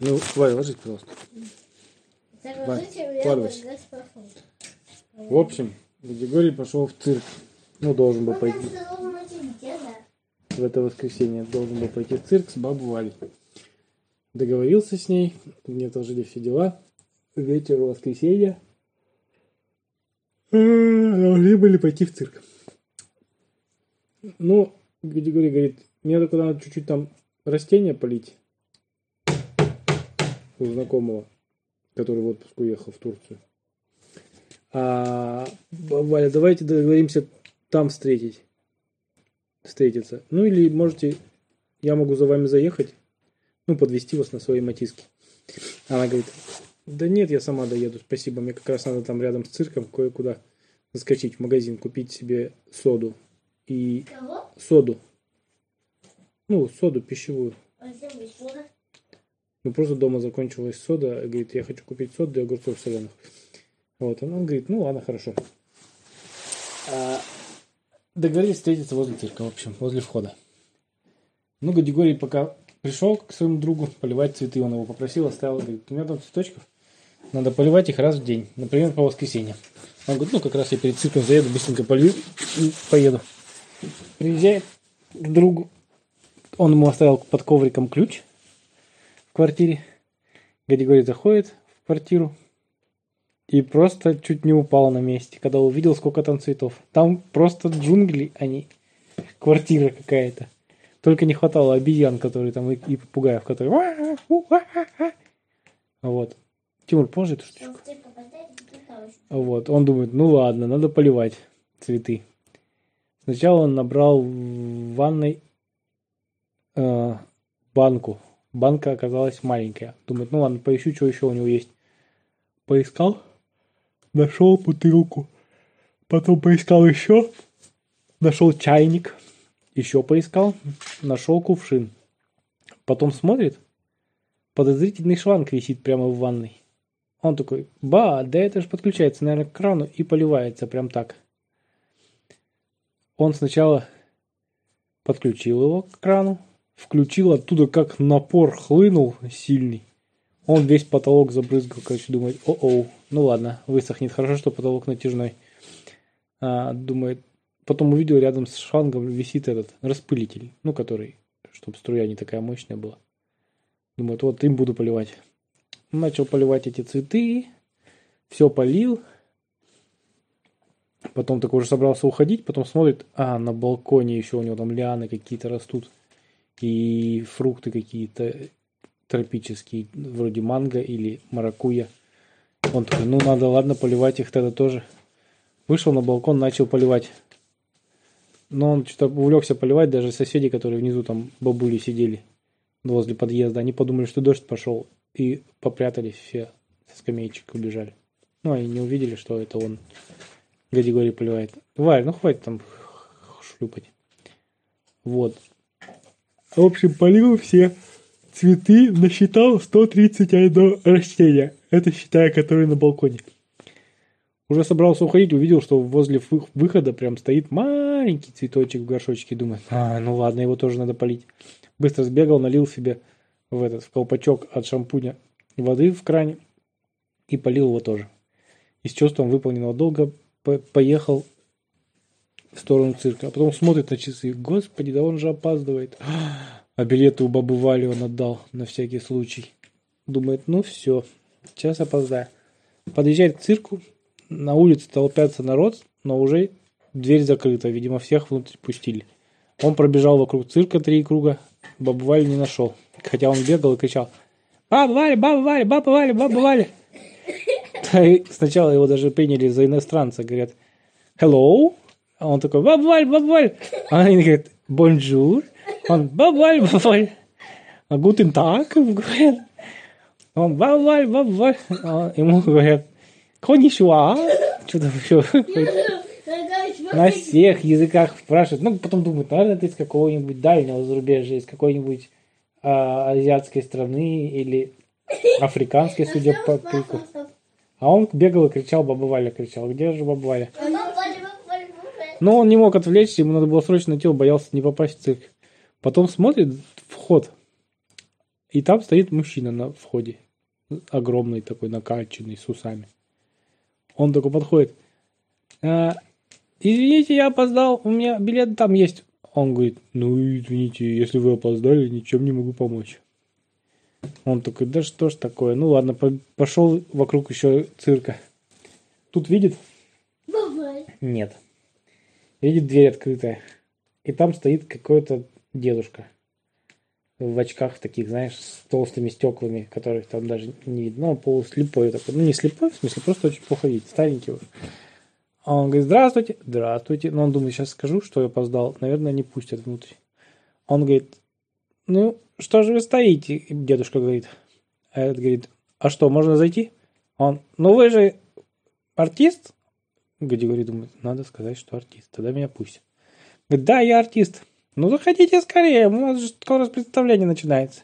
Ну, Валя, ложись, пожалуйста. Заложите, я вкладывайся. вот здесь пошел. В общем, Григорий пошел в цирк. Ну, должен был Ну, пойти. В это воскресенье должен был пойти в цирк с бабой Валей. Договорился с ней. Мне тоже все дела. Вечер воскресенья. э, Должны были пойти в цирк. Ну, Григорий говорит, мне только надо чуть-чуть там растения полить. У знакомого, который в отпуск уехал в Турцию. А Валя, давайте договоримся там встретить. Встретиться. Ну или можете, я могу за вами заехать, ну, подвести вас на своей матиске. Она говорит, да нет, я сама доеду, спасибо. Мне как раз надо там рядом с цирком кое-куда заскочить в магазин, купить себе соду. И Кого? соду. Ну, соду пищевую. А? Ну, просто дома закончилась сода. Говорит, я хочу купить соду и огурцов соленых. Вот, она говорит, ну ладно, хорошо. А, договорились встретиться возле цирка, в общем, возле входа. Ну, Гадигорий пока пришел к своему другу поливать цветы, он его попросил, оставил, говорит, у меня там цветочков, надо поливать их раз в день, например, по воскресеньям. Он говорит, ну, как раз я перед цирком заеду, быстренько полью и поеду. Приезжает к другу, он ему оставил под ковриком ключ в квартире. Гадигорий заходит в квартиру и просто чуть не упал на месте, когда увидел, сколько там цветов. Там просто джунгли, а квартира какая-то. Только не хватало обезьян, которые там, и, попугаев, которые... Вот. Тимур, положи эту штучку. Вот, он думает, ну ладно, надо поливать цветы. Сначала он набрал в ванной э, банку. Банка оказалась маленькая. Думает, ну ладно, поищу, что еще у него есть. Поискал, нашел бутылку. Потом поискал еще, нашел чайник. Еще поискал, нашел кувшин. Потом смотрит, подозрительный шланг висит прямо в ванной. Он такой, ба, да это же подключается, наверное, к крану и поливается прям так. Он сначала подключил его к крану, включил оттуда, как напор хлынул сильный. Он весь потолок забрызгал, короче, думает, о-оу, ну ладно, высохнет, хорошо, что потолок натяжной. А, думает, потом увидел рядом с шлангом висит этот распылитель, ну, который, чтобы струя не такая мощная была. Думает, вот им буду поливать. Начал поливать эти цветы, все полил. Потом такой уже собрался уходить, потом смотрит, а, на балконе еще у него там лианы какие-то растут. И фрукты какие-то тропические, вроде манго или маракуя. Он такой, ну надо, ладно, поливать их тогда тоже. Вышел на балкон, начал поливать. Но он что-то увлекся поливать, даже соседи, которые внизу там бабули сидели возле подъезда, они подумали, что дождь пошел, и попрятались все со скамеечек, убежали. Ну, они не увидели, что это он Гадигорий поливает. Варь, ну хватит там шлюпать. Вот. В общем, полил все цветы, насчитал 131 растения. Это считая, которые на балконе. Уже собрался уходить, увидел, что возле вы- выхода прям стоит маленький цветочек в горшочке. Думает, а, ну ладно, его тоже надо полить. Быстро сбегал, налил себе в этот в колпачок от шампуня воды в кране и полил его тоже. И с чувством выполненного долга по- поехал в сторону цирка. А потом смотрит на часы. Господи, да он же опаздывает. А билеты у бабы Вали он отдал на всякий случай. Думает, ну все, сейчас опоздаю. Подъезжает к цирку. На улице толпятся народ, но уже дверь закрыта. Видимо, всех внутрь пустили. Он пробежал вокруг цирка три круга. Бабу Валю не нашел. Хотя он бегал и кричал. Баба Валя, баба Валя, баба Валя, баба Валя. И Сначала его даже приняли за иностранца. Говорят, hello. А он такой, баба Валя. А они говорят, bonjour. Он, баба Валя. А guten Tag, говорят. Он, баба Валя. А Ему говорят, конишуа. Что-то еще. На всех языках спрашивают. Ну, потом думают, наверное, ты из какого-нибудь дальнего зарубежья, из какой-нибудь а, азиатской страны или африканской, судя по пику. А он бегал и кричал, баба Валя кричал, где же баба Валя? Но он не мог отвлечься, ему надо было срочно идти, он боялся не попасть в цирк. Потом смотрит вход, и там стоит мужчина на входе. Огромный такой, накачанный, с усами. Он такой подходит. «А, извините, я опоздал, у меня билет там есть. Он говорит, ну извините, если вы опоздали, ничем не могу помочь. Он такой, да что ж такое, ну ладно, пошел вокруг еще цирка. Тут видит? Бабай. Нет. Видит дверь открытая. И там стоит какой-то дедушка. В очках таких, знаешь, с толстыми стеклами, которых там даже не видно. Ну, он полуслепой такой. Ну, не слепой, в смысле, просто очень плохо видит. Старенький уже. А он говорит, здравствуйте, здравствуйте. Но он думает, сейчас скажу, что я опоздал. Наверное, не пустят внутрь. Он говорит, ну, что же вы стоите? Дедушка говорит. А этот говорит, а что, можно зайти? Он, ну вы же артист? Григорий думает, надо сказать, что артист, тогда меня пусть. Говорит, да, я артист. Ну, заходите скорее, у нас же скоро представление начинается.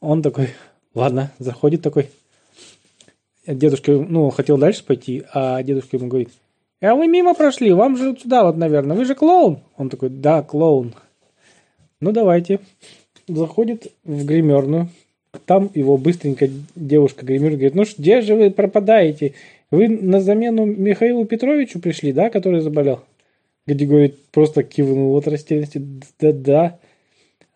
Он такой, ладно, заходит такой. Дедушка, ну, хотел дальше пойти, а дедушка ему говорит, а вы мимо прошли, вам же сюда вот, наверное, вы же клоун. Он такой, да, клоун. Ну, давайте. Заходит в гримерную. Там его быстренько девушка гример говорит, ну, где же вы пропадаете? Вы на замену Михаилу Петровичу пришли, да, который заболел? Где говорит, просто кивнул от растерянности. Да-да.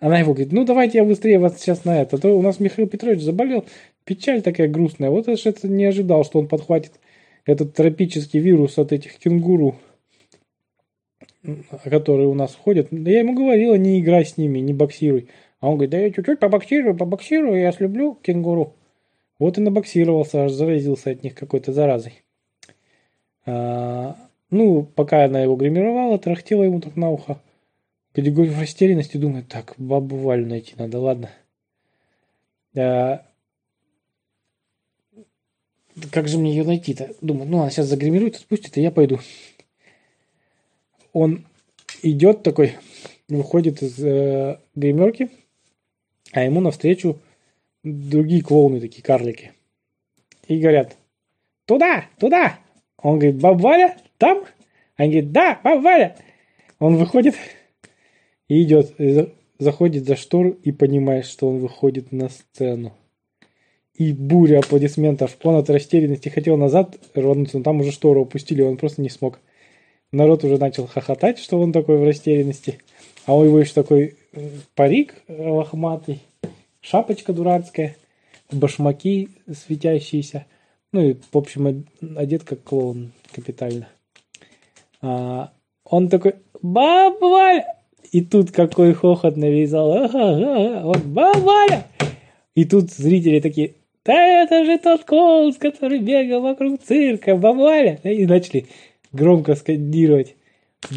Она его говорит, ну давайте я быстрее вас сейчас на это. А то у нас Михаил Петрович заболел. Печаль такая грустная. Вот я это не ожидал, что он подхватит этот тропический вирус от этих кенгуру, которые у нас ходят. Я ему говорила, не играй с ними, не боксируй. А он говорит, да я чуть-чуть побоксирую, побоксирую, я слюблю кенгуру. Вот и набоксировался, аж заразился от них какой-то заразой. А, ну, пока она его гримировала, трахтела ему так на ухо. Категория в растерянности думает, так, бабу Валю найти надо, ладно. А, как же мне ее найти-то? Думаю, ну, она сейчас загримирует, спустит, и я пойду. Он идет такой, выходит из э, гримерки, а ему навстречу другие клоуны такие, карлики. И говорят, туда, туда. Он говорит, баба Валя, там? Они говорят, да, баба Валя. Он выходит и идет, заходит за штору и понимает, что он выходит на сцену. И буря аплодисментов. Он от растерянности хотел назад рвануться, но там уже штору опустили, он просто не смог. Народ уже начал хохотать, что он такой в растерянности. А у него еще такой парик лохматый шапочка дурацкая, башмаки светящиеся. Ну и, в общем, одет как клоун капитально. А, он такой, баба Валя! И тут какой хохот навязал. Он, баба Валя! И тут зрители такие, да это же тот клоун, который бегал вокруг цирка, баба Валя! И начали громко скандировать.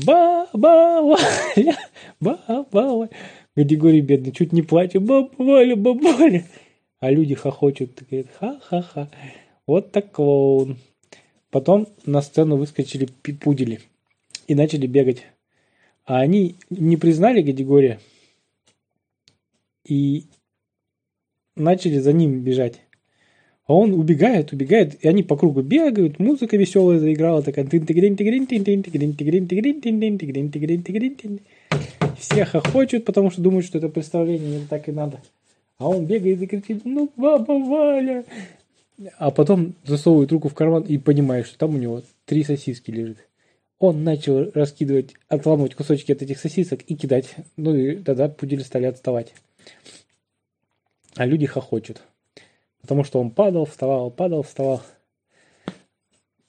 Баба Валя! Баба Валя! Григорий бедный чуть не плачет, баба Валя, баба Валя. А люди хохочут, говорят, ха-ха-ха. Вот так клоун. Потом на сцену выскочили пудели и начали бегать. А они не признали Гадигория и начали за ним бежать. А он убегает, убегает, и они по кругу бегают, музыка веселая заиграла, такая Все хохочут, потому что думают, что это представление, не так и надо. А он бегает и кричит, ну, баба Валя. А потом засовывает руку в карман и понимает, что там у него три сосиски лежит. Он начал раскидывать, отламывать кусочки от этих сосисок и кидать. Ну и тогда пудели стали отставать. А люди хохочут. Потому что он падал, вставал, падал, вставал.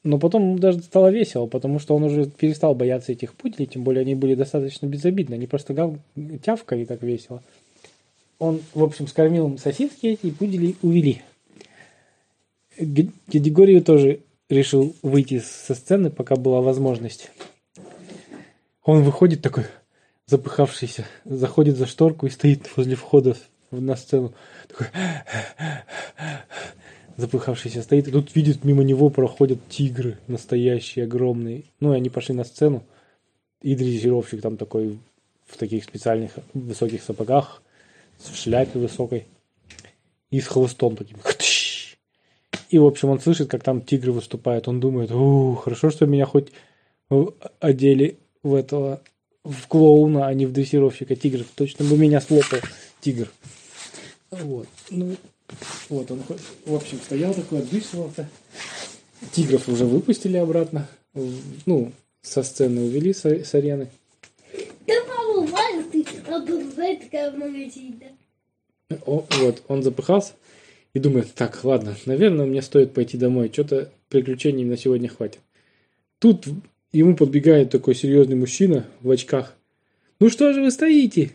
Но потом даже стало весело, потому что он уже перестал бояться этих пуделей, тем более они были достаточно безобидны. Они просто гав... тявкали так весело. Он, в общем, скормил им сосиски эти, и пудели увели. Гедигорию тоже решил выйти со сцены, пока была возможность. Он выходит такой, запыхавшийся, заходит за шторку и стоит возле входа на сцену. Такой запыхавшийся стоит, и тут видит, мимо него проходят тигры настоящие, огромные. Ну, и они пошли на сцену, и дрессировщик там такой в таких специальных высоких сапогах, в шляпе высокой, и с хвостом таким. И, в общем, он слышит, как там тигры выступают. Он думает, у, хорошо, что меня хоть одели в этого в клоуна, а не в дрессировщика тигров. Точно бы меня слопал тигр. Вот. Ну, вот он, в общем, стоял такой, отдышивался. Тигров уже выпустили обратно. Ну, со сцены увели с, с арены. Да, мама, ты. О, вот, он запыхался и думает, так, ладно, наверное, мне стоит пойти домой. Что-то приключений на сегодня хватит. Тут ему подбегает такой серьезный мужчина в очках. Ну что же вы стоите?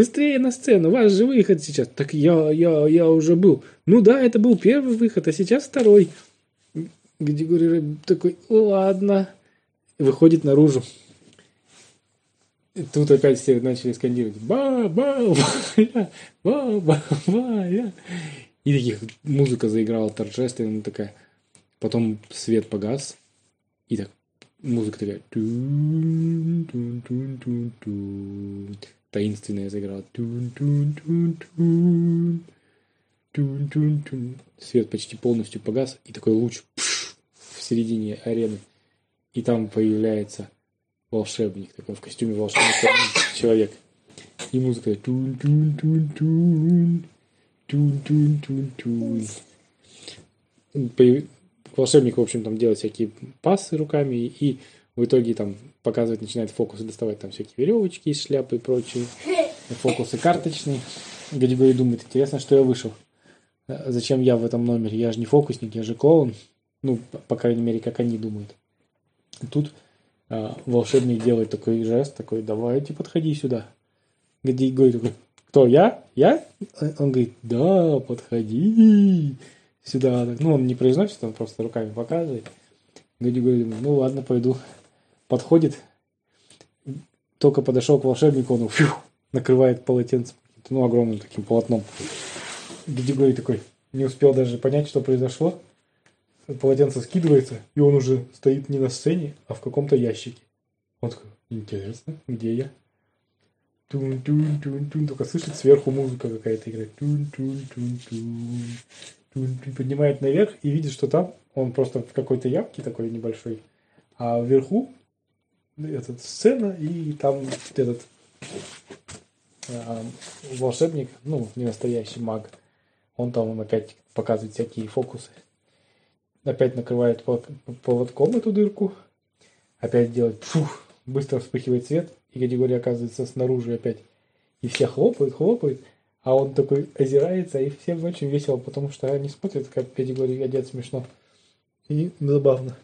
Быстрее на сцену, ваш же выход сейчас. Так я, я, я уже был. Ну да, это был первый выход, а сейчас второй. Григорий такой, ладно. Выходит наружу. И тут опять все начали скандировать. Ба, ба, ба, ба, ба, ба, я. И таких музыка заиграла торжественно такая. Потом свет погас. И так музыка такая таинственная заиграла. Тун-тун-тун-тун. Тун-тун-тун. Свет почти полностью погас, и такой луч в середине арены. И там появляется волшебник, такой в костюме волшебника человек. И музыка тун-тун-тун-тун. тун тун тун. Волшебник, в общем, там делает всякие пасы руками и в итоге там показывать, начинает фокусы доставать там всякие веревочки из шляпы и прочие, фокусы карточные. Гадигорий думает, интересно, что я вышел. Зачем я в этом номере? Я же не фокусник, я же клоун. Ну, по крайней мере, как они думают. Тут а, волшебник делает такой жест, такой, давайте подходи сюда. Гадигорий такой, кто, я? Я? Он говорит, да, подходи сюда. Ну, он не произносит, он просто руками показывает. Гадигорий думает, ну ладно, пойду. Подходит, только подошел к волшебнику, он фью, накрывает полотенцем, ну, огромным таким полотном. Гадигорий такой, не успел даже понять, что произошло. Полотенце скидывается, и он уже стоит не на сцене, а в каком-то ящике. Он такой, интересно, где я? Тун-тун-тун-тун. Только слышит сверху музыка какая-то играет. Тун-тун-тун-тун. Тун-тун. Поднимает наверх и видит, что там он просто в какой-то ямке такой небольшой. А вверху этот сцена и там этот э, волшебник, ну, не настоящий маг. Он там он опять показывает всякие фокусы. Опять накрывает поводком эту дырку. Опять делает фух, быстро вспыхивает свет, и категория оказывается снаружи опять. И все хлопают, хлопают, а он такой озирается, и всем очень весело, потому что они смотрят, как категория одет смешно. И забавно.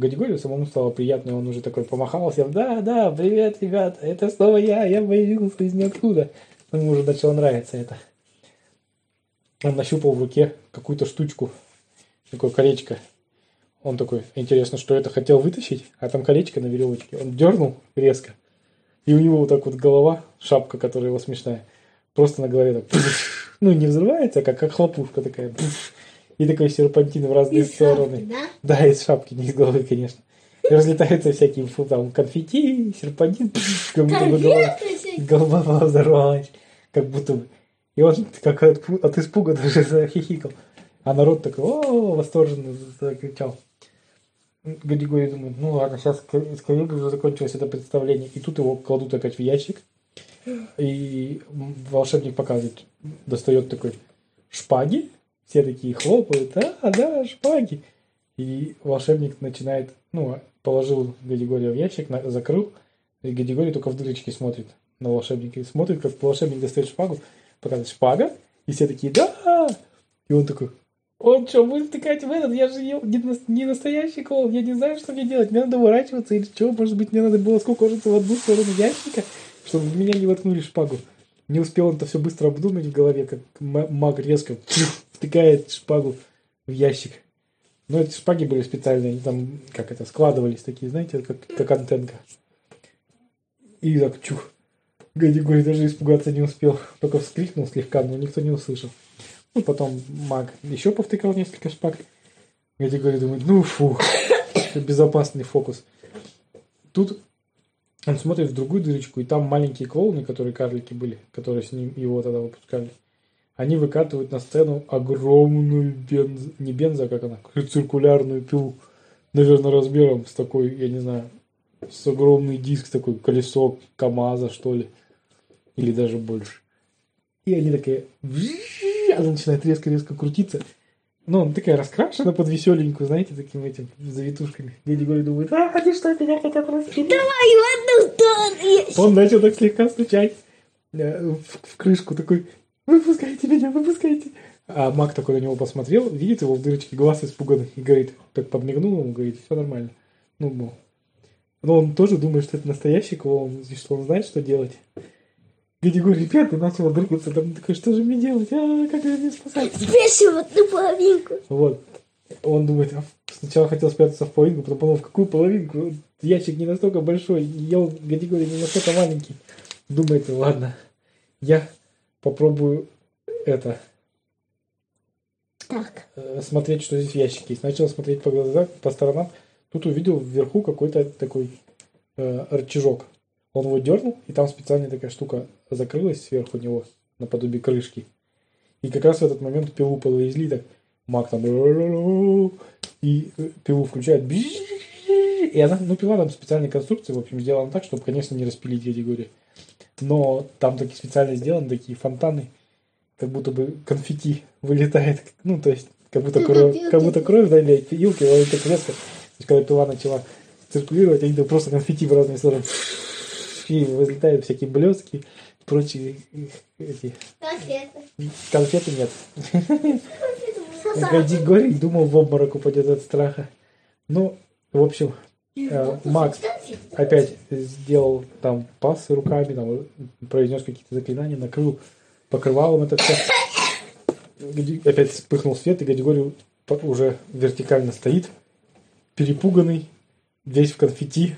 Категорию самому стало приятно, он уже такой помахал всем, да, да, привет, ребята, это снова я, я появился из ниоткуда. Ему уже начало нравиться это. Он нащупал в руке какую-то штучку, такое колечко. Он такой, интересно, что это хотел вытащить, а там колечко на веревочке. Он дернул резко, и у него вот так вот голова, шапка, которая его смешная, просто на голове так, ну не взрывается, как, как хлопушка такая. И такой серпантин в разные из стороны. Шапки, да? да, из шапки, не из головы, конечно. И разлетаются всякие фу, там конфетти, серпантин, как будто бы голова, голова взорвалась, как будто бы. И он как от, от испуга даже захихикал. А народ такой, о, восторженно закричал. Григорий думает, ну ладно, сейчас скорее уже закончилось это представление. И тут его кладут опять в ящик. И волшебник показывает, достает такой шпаги. Все такие хлопают, а, да, шпаги. И волшебник начинает, ну, положил Гадигория в ящик, закрыл. И Гадигорий только в дырочке смотрит на волшебника. Смотрит, как волшебник достает шпагу, показывает шпага. И все такие, да! И он такой, он что, будет втыкать в этот? Я же не, не настоящий клоун, я не знаю, что мне делать. Мне надо уворачиваться или что? Может быть, мне надо было скукожиться в одну сторону ящика, чтобы в меня не воткнули шпагу. Не успел он это все быстро обдумать в голове, как маг резко втыкает шпагу в ящик. Но эти шпаги были специальные, они там, как это, складывались такие, знаете, как, как антенка. И так чух. Гади даже испугаться не успел. Только вскрикнул слегка, но никто не услышал. Ну, потом маг еще повтыкал несколько шпаг. Говорю, думаю, ну фу, безопасный фокус. Тут он смотрит в другую дырочку, и там маленькие клоуны, которые карлики были, которые с ним его тогда выпускали, они выкатывают на сцену огромную бенз... не бенза, как она, циркулярную пилу, наверное, размером с такой, я не знаю, с огромный диск такой, колесо КамАЗа, что ли. Или даже больше. И они такая... Она начинает резко-резко крутиться. Ну, она такая раскрашена под веселенькую, знаете, такими этим завитушками. Дядя Голя думает, а, они что, меня хотят распилить? Давай одну сторону. Он начал так слегка стучать в, в крышку, такой, выпускайте меня, выпускайте. А Мак такой на него посмотрел, видит его в дырочке глаз испуганный и говорит, так подмигнул ему, говорит, все нормально. Ну, мол. Но он тоже думает, что это настоящий клоун, и что он знает, что делать. Григорий пятый начал дрыгаться, там такой, что же мне делать? А, как же мне спасать? Спрячься в одну половинку. Вот. Он думает, а, сначала хотел спрятаться в половинку, потом подумал, в какую половинку? Ящик не настолько большой, я Григорий не настолько маленький. Думает, ладно, я попробую это, Так. э, смотреть, что здесь в ящике есть. Начал смотреть по глазам, по сторонам. Тут увидел вверху какой-то такой э, рычажок. Он его дернул, и там специальная такая штука закрылась сверху него, наподобие крышки. И как раз в этот момент пилу подвезли, так маг там и э, пилу включает, и она, ну, пила там специальной конструкции, в общем, сделана так, чтобы, конечно, не распилить категории. Но там такие специально сделаны, такие фонтаны, как будто бы конфетти вылетает, ну, то есть, как будто кровь, как будто кровь, да, или пилки, он так резко, то есть, когда пила начала циркулировать, они просто конфетти в разные стороны, и возлетают всякие блестки, прочие эти, Конфеты. конфеты нет. Сосать. Гадигорий думал, в обморок упадет от страха. Ну, в общем, Макс опять сделал там пасы руками, там произнес какие-то заклинания, накрыл покрывалом это все. Опять вспыхнул свет, и Гадигорий уже вертикально стоит, перепуганный, весь в конфетти,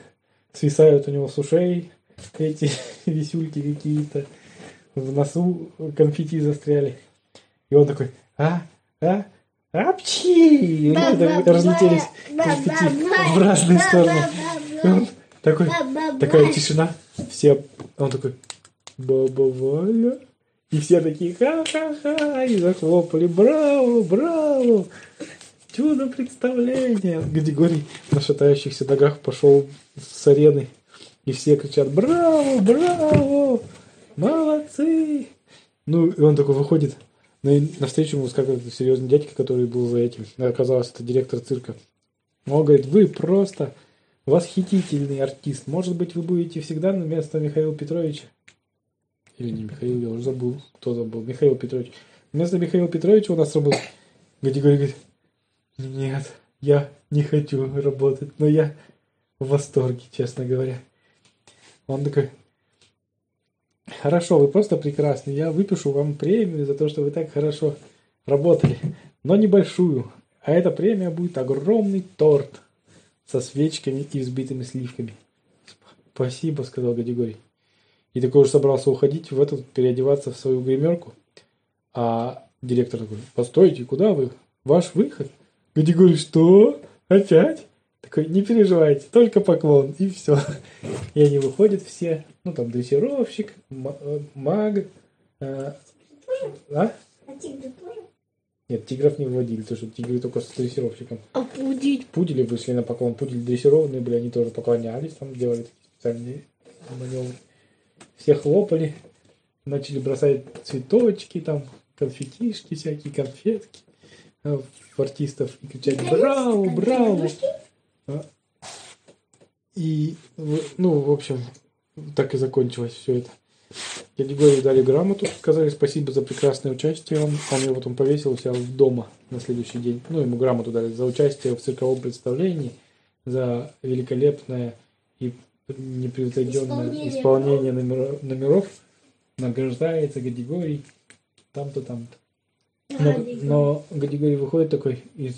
свисают у него с ушей эти висюльки какие-то, в носу конфетти застряли. И он такой, а, а, апчи! Так разлетелись конфетти в разные стороны. И он такой, такая тишина, все, он такой, баба Валя, и все такие, ха-ха-ха, и захлопали, браво, браво, чудо представления. Григорий на шатающихся ногах пошел с арены, и все кричат, браво, браво, молодцы. Ну, и он такой выходит, ну, и навстречу ему выскакивает серьезный дядька, который был за этим. Оказалось, это директор цирка. Он говорит, вы просто восхитительный артист. Может быть, вы будете всегда на место Михаила Петровича? Или не Михаил, я уже забыл. Кто забыл? Михаил Петрович. Вместо Михаила Петровича у нас работает. Григорий говорит, нет, я не хочу работать, но я в восторге, честно говоря. Он такой, хорошо, вы просто прекрасны. Я выпишу вам премию за то, что вы так хорошо работали, но небольшую. А эта премия будет огромный торт со свечками и взбитыми сливками. Спасибо, сказал Гадигорий. И такой уже собрался уходить в этот, переодеваться в свою гримерку. А директор такой, постойте, куда вы? Ваш выход? Гадигорий, что? Опять? Такой, не переживайте, только поклон, и все. И они выходят все, ну там дрессировщик, э, маг, э, а? А тигры тоже? Нет, тигров не вводили, потому что тигры только с дрессировщиком. А пудить? Пудели вышли на поклон, пудели дрессированные были, они тоже поклонялись, там делали такие специальные маневры. Все хлопали, начали бросать цветочки, там, конфетишки всякие, конфетки э, в артистов и кричать «Браво! Браво!» А, И, ну, в общем, так и закончилось все это. Егорию дали грамоту, сказали спасибо за прекрасное участие. Он, он ее потом повесил у себя дома на следующий день. Ну, ему грамоту дали за участие в цирковом представлении, за великолепное и непревзойденное Исполнение исполнение номеров, номеров. Награждается Гадигорий там-то, там-то. Но, но Гадигорий выходит такой из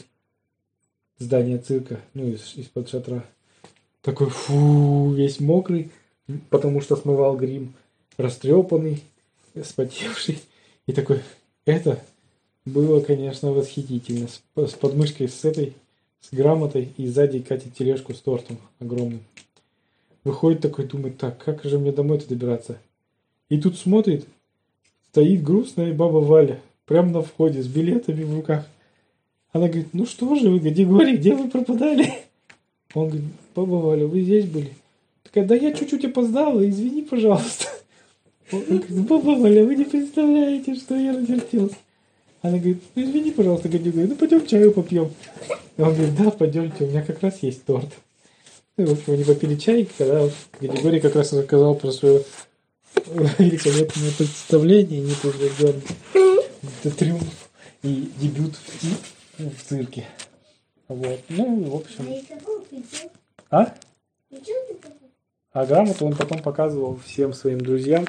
здания цирка, ну, из, из-под шатра. Такой, фу, весь мокрый, потому что смывал грим, растрепанный, спотевший. И такой, это было, конечно, восхитительно. С, с подмышкой с этой, с грамотой, и сзади катит тележку с тортом огромным. Выходит такой, думает, так, как же мне домой-то добираться? И тут смотрит, стоит грустная баба Валя, прямо на входе, с билетами в руках. Она говорит, ну что же вы, Гадигорий, где вы пропадали? Он говорит, баба Валя, вы здесь были? Такая, да я чуть-чуть опоздала, извини, пожалуйста. Он говорит, баба Валя, вы не представляете, что я натертелся. Она говорит, ну извини, пожалуйста. Говорит, ну пойдем чаю попьем. Он говорит, да, пойдемте, у меня как раз есть торт. Ну, в общем, они попили чай, когда Григорий как раз рассказал про свое великолепное представление, непревзойденное. Это триумф и дебют в, в цирке. Вот. Ну, в общем. А? А? А грамоту он потом показывал всем своим друзьям,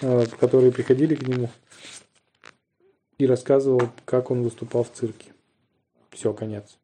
э, которые приходили к нему, и рассказывал, как он выступал в цирке. Все, конец.